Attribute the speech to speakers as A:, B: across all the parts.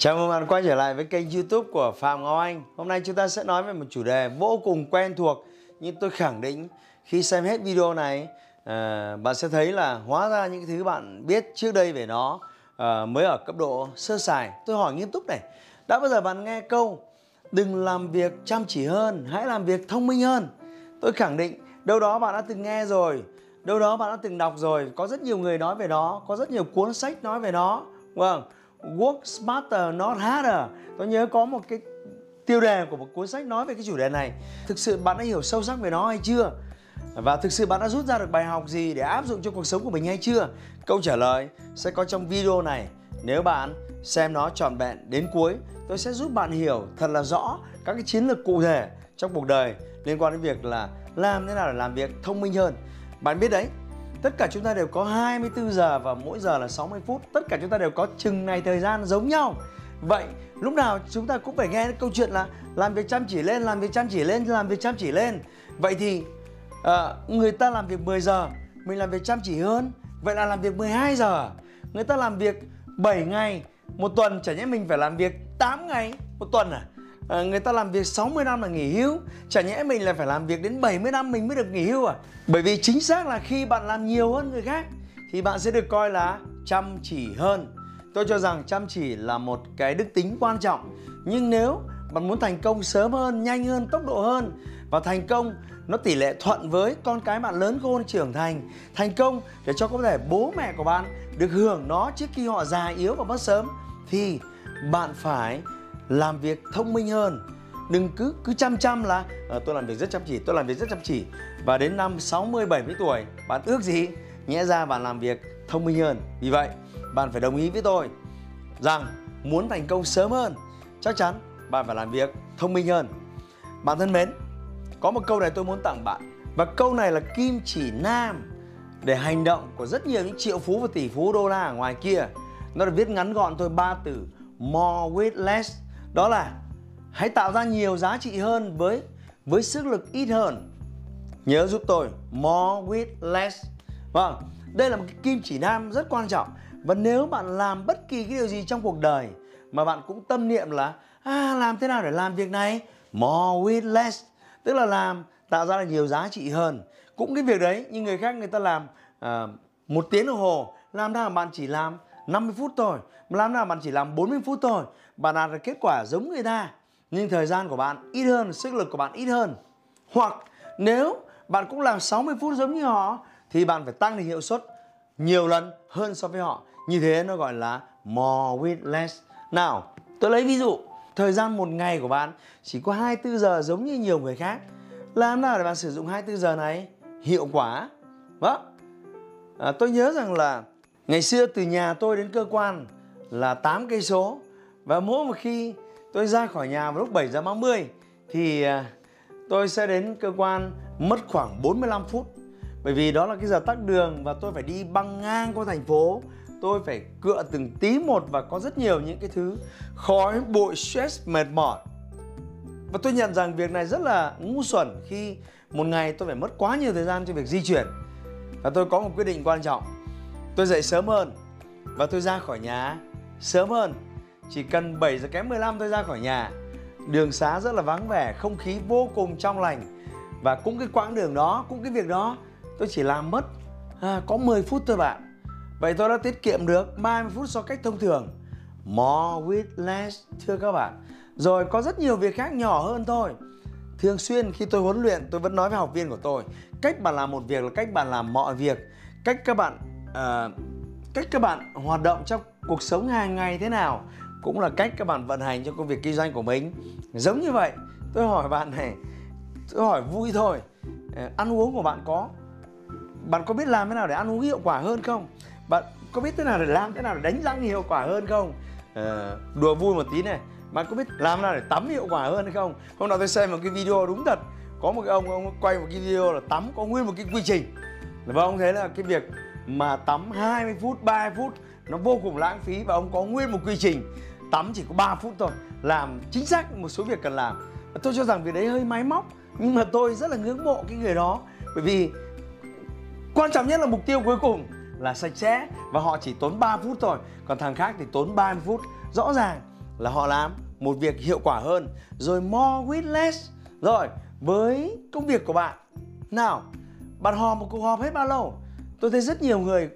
A: Chào mừng bạn quay trở lại với kênh youtube của Phạm Ngọc Anh. Hôm nay chúng ta sẽ nói về một chủ đề vô cùng quen thuộc Nhưng tôi khẳng định. Khi xem hết video này à, Bạn sẽ thấy là hóa ra những thứ bạn biết trước đây về nó à, Mới ở cấp độ sơ sài. Tôi hỏi nghiêm túc này Đã bao giờ bạn nghe câu Đừng làm việc chăm chỉ hơn Hãy làm việc thông minh hơn. Tôi khẳng định đâu đó bạn đã từng nghe rồi Đâu đó bạn đã từng đọc rồi. Có rất nhiều người nói về nó Có rất nhiều cuốn sách nói về nó. Vâng Work Smarter Not Harder Tôi nhớ có một cái tiêu đề của một cuốn sách nói về cái chủ đề này Thực sự bạn đã hiểu sâu sắc về nó hay chưa? Và thực sự bạn đã rút ra được bài học gì để áp dụng cho cuộc sống của mình hay chưa? Câu trả lời sẽ có trong video này Nếu bạn xem nó trọn vẹn đến cuối Tôi sẽ giúp bạn hiểu thật là rõ các cái chiến lược cụ thể trong cuộc đời liên quan đến việc là làm thế nào để làm việc thông minh hơn. Bạn biết đấy, Tất cả chúng ta đều có 24 giờ và mỗi giờ là 60 phút. Tất cả chúng ta đều có chừng này thời gian giống nhau. Vậy lúc nào chúng ta cũng phải nghe câu chuyện là làm việc chăm chỉ lên, làm việc chăm chỉ lên, làm việc chăm chỉ lên. Vậy thì à, người ta làm việc 10 giờ, mình làm việc chăm chỉ hơn. Vậy là làm việc 12 giờ. Người ta làm việc 7 ngày một tuần, chả nhẽ mình phải làm việc 8 ngày một tuần à? À, người ta làm việc 60 năm là nghỉ hưu. Chả nhẽ mình là phải làm việc đến 70 năm mình mới được nghỉ hưu à? Bởi vì chính xác là khi bạn làm nhiều hơn người khác thì bạn sẽ được coi là chăm chỉ hơn. Tôi cho rằng chăm chỉ là một cái đức tính quan trọng. Nhưng nếu bạn muốn thành công sớm hơn nhanh hơn tốc độ hơn và thành công nó tỷ lệ thuận với con cái bạn lớn khôn trưởng thành thành công để cho có thể bố mẹ của bạn được hưởng nó trước khi họ già yếu và mất sớm thì bạn phải làm việc thông minh hơn. Đừng cứ cứ chăm chăm là à, tôi làm việc rất chăm chỉ tôi làm việc rất chăm chỉ. Và đến năm 60 70 tuổi bạn ước gì? Nhẽ ra bạn làm việc thông minh hơn. Vì vậy bạn phải đồng ý với tôi rằng muốn thành công sớm hơn chắc chắn bạn phải làm việc thông minh hơn. Bạn thân mến có một câu này tôi muốn tặng bạn. Và câu này là kim chỉ nam để hành động của rất nhiều những triệu phú và tỷ phú đô la ở ngoài kia. Nó được viết ngắn gọn thôi ba từ more with less đó là hãy tạo ra nhiều giá trị hơn với với sức lực ít hơn. Nhớ giúp tôi more with less. Vâng đây là một cái kim chỉ nam rất quan trọng. Và nếu bạn làm bất kỳ cái điều gì trong cuộc đời mà bạn cũng tâm niệm là à, làm thế nào để làm việc này? More with less. Tức là làm tạo ra là nhiều giá trị hơn. Cũng cái việc đấy nhưng người khác người ta làm uh, một tiếng đồng hồ làm ra là bạn chỉ làm 50 phút thôi. Làm ra là bạn chỉ làm 40 phút thôi bạn đạt được kết quả giống người ta nhưng thời gian của bạn ít hơn sức lực của bạn ít hơn. Hoặc nếu bạn cũng làm 60 phút giống như họ thì bạn phải tăng được hiệu suất nhiều lần hơn so với họ. Như thế nó gọi là more with less. Nào tôi lấy ví dụ. Thời gian một ngày của bạn chỉ có 24 giờ giống như nhiều người khác. Làm nào để bạn sử dụng 24 giờ này? Hiệu quả. Vâng. À, tôi nhớ rằng là ngày xưa từ nhà tôi đến cơ quan là 8 cây số và mỗi một khi tôi ra khỏi nhà vào lúc 7 giờ 30 thì à, tôi sẽ đến cơ quan mất khoảng 45 phút. Bởi vì đó là cái giờ tắc đường và tôi phải đi băng ngang qua thành phố. Tôi phải cựa từng tí một và có rất nhiều những cái thứ khói, bụi, stress, mệt mỏi. Và tôi nhận rằng việc này rất là ngu xuẩn khi một ngày tôi phải mất quá nhiều thời gian cho việc di chuyển. Và tôi có một quyết định quan trọng. Tôi dậy sớm hơn và tôi ra khỏi nhà sớm hơn chỉ cần 7 giờ kém 15 tôi ra khỏi nhà. Đường xá rất là vắng vẻ không khí vô cùng trong lành. Và cũng cái quãng đường đó cũng cái việc đó tôi chỉ làm mất à, có 10 phút thôi bạn. Vậy tôi đã tiết kiệm được 30 phút so cách thông thường. More with less thưa các bạn. Rồi có rất nhiều việc khác nhỏ hơn thôi. Thường xuyên khi tôi huấn luyện tôi vẫn nói với học viên của tôi cách bạn làm một việc là cách bạn làm mọi việc cách các bạn uh, cách các bạn hoạt động trong cuộc sống hàng ngày thế nào cũng là cách các bạn vận hành trong công việc kinh doanh của mình. Giống như vậy tôi hỏi bạn này tôi hỏi vui thôi. Ờ, ăn uống của bạn có bạn có biết làm thế nào để ăn uống hiệu quả hơn không? Bạn có biết thế nào để làm thế nào để đánh răng hiệu quả hơn không? À, đùa vui một tí này. Bạn có biết làm nào để tắm hiệu quả hơn hay không? Hôm nào tôi xem một cái video đúng thật. Có một cái ông ông quay một cái video là tắm có nguyên một cái quy trình. Và ông thấy là cái việc mà tắm 20 phút 30 phút nó vô cùng lãng phí và ông có nguyên một quy trình tắm chỉ có 3 phút thôi. Làm chính xác một số việc cần làm. Tôi cho rằng việc đấy hơi máy móc, nhưng mà tôi rất là ngưỡng mộ cái người đó. Bởi vì quan trọng nhất là mục tiêu cuối cùng là sạch sẽ, và họ chỉ tốn 3 phút thôi. Còn thằng khác thì tốn 30 phút. Rõ ràng là họ làm một việc hiệu quả hơn. Rồi more with less. Rồi, với công việc của bạn. Nào, bạn họp một cuộc họp hết bao lâu? Tôi thấy rất nhiều người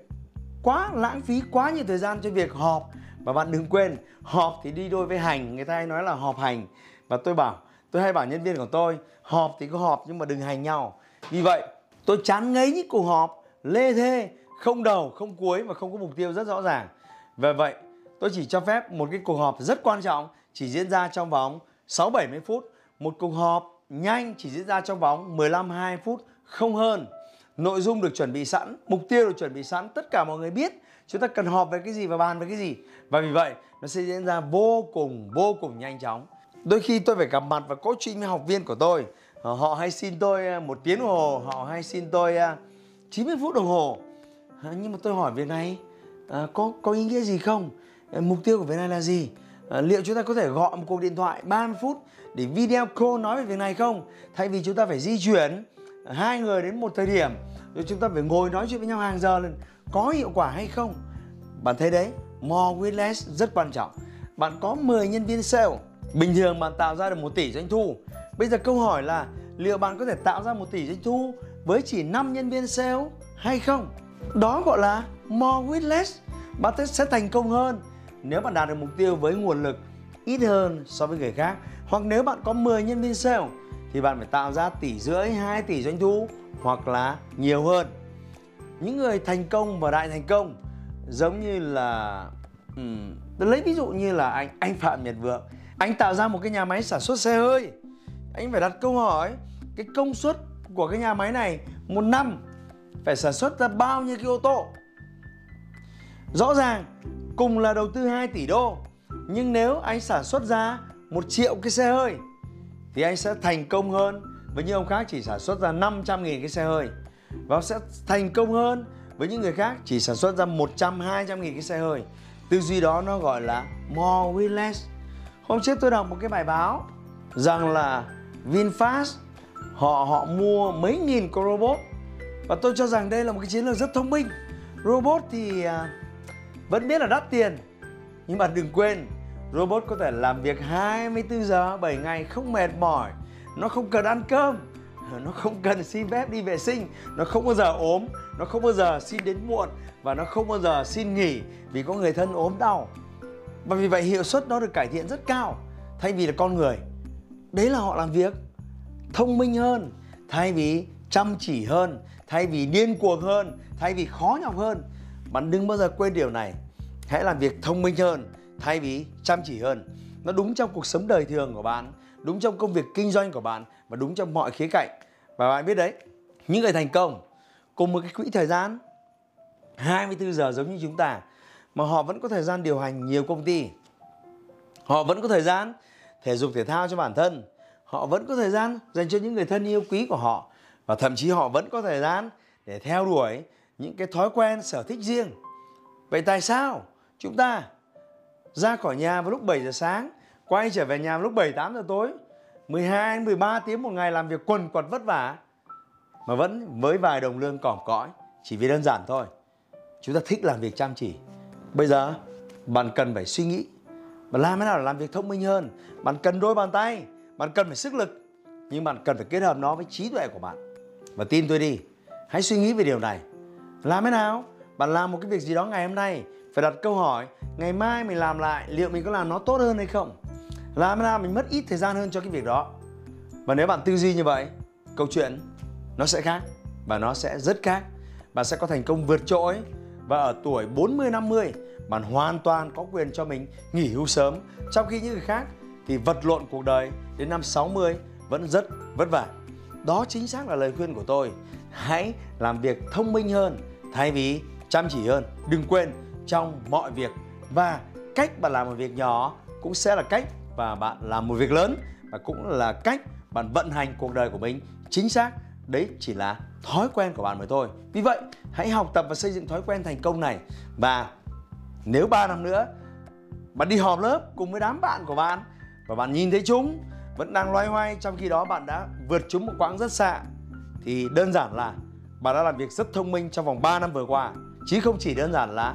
A: quá lãng phí, quá nhiều thời gian cho việc họp và bạn đừng quên, họp thì đi đôi với hành. Người ta hay nói là họp hành. Và tôi bảo, tôi hay bảo nhân viên của tôi, họp thì có họp nhưng mà đừng hành nhau. Vì vậy, tôi chán ngấy những cuộc họp, lê thê, không đầu, không cuối và không có mục tiêu rất rõ ràng. Về vậy, tôi chỉ cho phép một cái cuộc họp rất quan trọng chỉ diễn ra trong vòng 6 70 phút. Một cuộc họp nhanh chỉ diễn ra trong vòng 15 2 phút, không hơn nội dung được chuẩn bị sẵn mục tiêu được chuẩn bị sẵn tất cả mọi người biết. Chúng ta cần họp về cái gì và bàn về cái gì. Và vì vậy nó sẽ diễn ra vô cùng vô cùng nhanh chóng. Đôi khi tôi phải gặp mặt và coaching với học viên của tôi. Ờ, họ hay xin tôi ờ, một tiếng đồng hồ họ hay xin tôi ờ, 90 phút đồng hồ. Nhưng mà tôi hỏi việc này à, có có ý nghĩa gì không? Mục tiêu của việc này là gì? À, liệu chúng ta có thể gọi một cuộc điện thoại 30 phút để video call nói về việc này không? Thay vì chúng ta phải di chuyển hai người đến một thời điểm, rồi chúng ta phải ngồi nói chuyện với nhau hàng giờ lên có hiệu quả hay không? Bạn thấy đấy, more with less rất quan trọng. Bạn có 10 nhân viên sale, bình thường bạn tạo ra được 1 tỷ doanh thu. Bây giờ câu hỏi là liệu bạn có thể tạo ra 1 tỷ doanh thu với chỉ 5 nhân viên sale hay không? Đó gọi là more with less. Bạn sẽ thành công hơn nếu bạn đạt được mục tiêu với nguồn lực ít hơn so với người khác. Hoặc nếu bạn có 10 nhân viên sale thì bạn phải tạo ra tỷ rưỡi 2 tỷ doanh thu hoặc là nhiều hơn. Những người thành công và đại thành công giống như là um, tôi lấy ví dụ như là anh anh Phạm Nhật Vượng. Anh tạo ra một cái nhà máy sản xuất xe hơi. Anh phải đặt câu hỏi cái công suất của cái nhà máy này một năm phải sản xuất ra bao nhiêu cái ô tô? Rõ ràng cùng là đầu tư 2 tỷ đô nhưng nếu anh sản xuất ra một triệu cái xe hơi thì anh sẽ thành công hơn. Với những ông khác chỉ sản xuất ra 500 nghìn cái xe hơi. Và sẽ thành công hơn với những người khác chỉ sản xuất ra 100 200 nghìn cái xe hơi. Tư duy đó nó gọi là more with less. Hôm trước tôi đọc một cái bài báo rằng là VinFast họ họ mua mấy nghìn con robot. Và tôi cho rằng đây là một cái chiến lược rất thông minh. Robot thì à, vẫn biết là đắt tiền nhưng mà đừng quên robot có thể làm việc 24 giờ 7 ngày không mệt mỏi. Nó không cần ăn cơm. Nó không cần xin phép đi vệ sinh. Nó không bao giờ ốm. Nó không bao giờ xin đến muộn. Và nó không bao giờ xin nghỉ vì có người thân ốm đau. Và vì vậy, hiệu suất nó được cải thiện rất cao. Thay vì là con người. Đấy là họ làm việc. Thông minh hơn. Thay vì chăm chỉ hơn. Thay vì điên cuồng hơn. Thay vì khó nhọc hơn. Bạn đừng bao giờ quên điều này. Hãy làm việc thông minh hơn thay vì chăm chỉ hơn, nó đúng trong cuộc sống đời thường của bạn, đúng trong công việc kinh doanh của bạn và đúng trong mọi khía cạnh. Và bạn biết đấy, những người thành công cùng một cái quỹ thời gian 24 giờ giống như chúng ta, mà họ vẫn có thời gian điều hành nhiều công ty. Họ vẫn có thời gian thể dục, thể thao cho bản thân. Họ vẫn có thời gian dành cho những người thân yêu quý của họ. Và thậm chí họ vẫn có thời gian để theo đuổi những cái thói quen, sở thích riêng. Vậy tại sao chúng ta ra khỏi nhà vào lúc 7 giờ sáng, quay trở về nhà vào lúc 7 8 giờ tối. 12 13 tiếng một ngày làm việc quần quật vất vả, mà vẫn với vài đồng lương cỏm cõi, chỉ vì đơn giản thôi. Chúng ta thích làm việc chăm chỉ. Bây giờ, bạn cần phải suy nghĩ, bạn làm thế nào để làm việc thông minh hơn? Bạn cần đôi bàn tay, bạn cần phải sức lực, nhưng bạn cần phải kết hợp nó với trí tuệ của bạn. Và tin tôi đi, hãy suy nghĩ về điều này. Làm thế nào? Bạn làm một cái việc gì đó ngày hôm nay phải đặt câu hỏi, ngày mai mình làm lại, liệu mình có làm nó tốt hơn hay không làm thế nào mình mất ít thời gian hơn cho cái việc đó và nếu bạn tư duy như vậy, câu chuyện nó sẽ khác và nó sẽ rất khác bạn sẽ có thành công vượt trội và ở tuổi 40 50 bạn hoàn toàn có quyền cho mình nghỉ hưu sớm trong khi những người khác thì vật lộn cuộc đời đến năm 60 vẫn rất vất vả. Đó chính xác là lời khuyên của tôi. Hãy làm việc thông minh hơn thay vì chăm chỉ hơn. Đừng quên trong mọi việc. Và cách bạn làm một việc nhỏ cũng sẽ là cách và bạn làm một việc lớn và cũng là cách bạn vận hành cuộc đời của mình. Chính xác, đấy chỉ là thói quen của bạn mà thôi. Vì vậy, hãy học tập và xây dựng thói quen thành công này. Và nếu 3 năm nữa, bạn đi họp lớp cùng với đám bạn của bạn và bạn nhìn thấy chúng vẫn đang loay hoay trong khi đó bạn đã vượt chúng một quãng rất xa, thì đơn giản là bạn đã làm việc rất thông minh trong vòng 3 năm vừa qua. Chứ không chỉ đơn giản là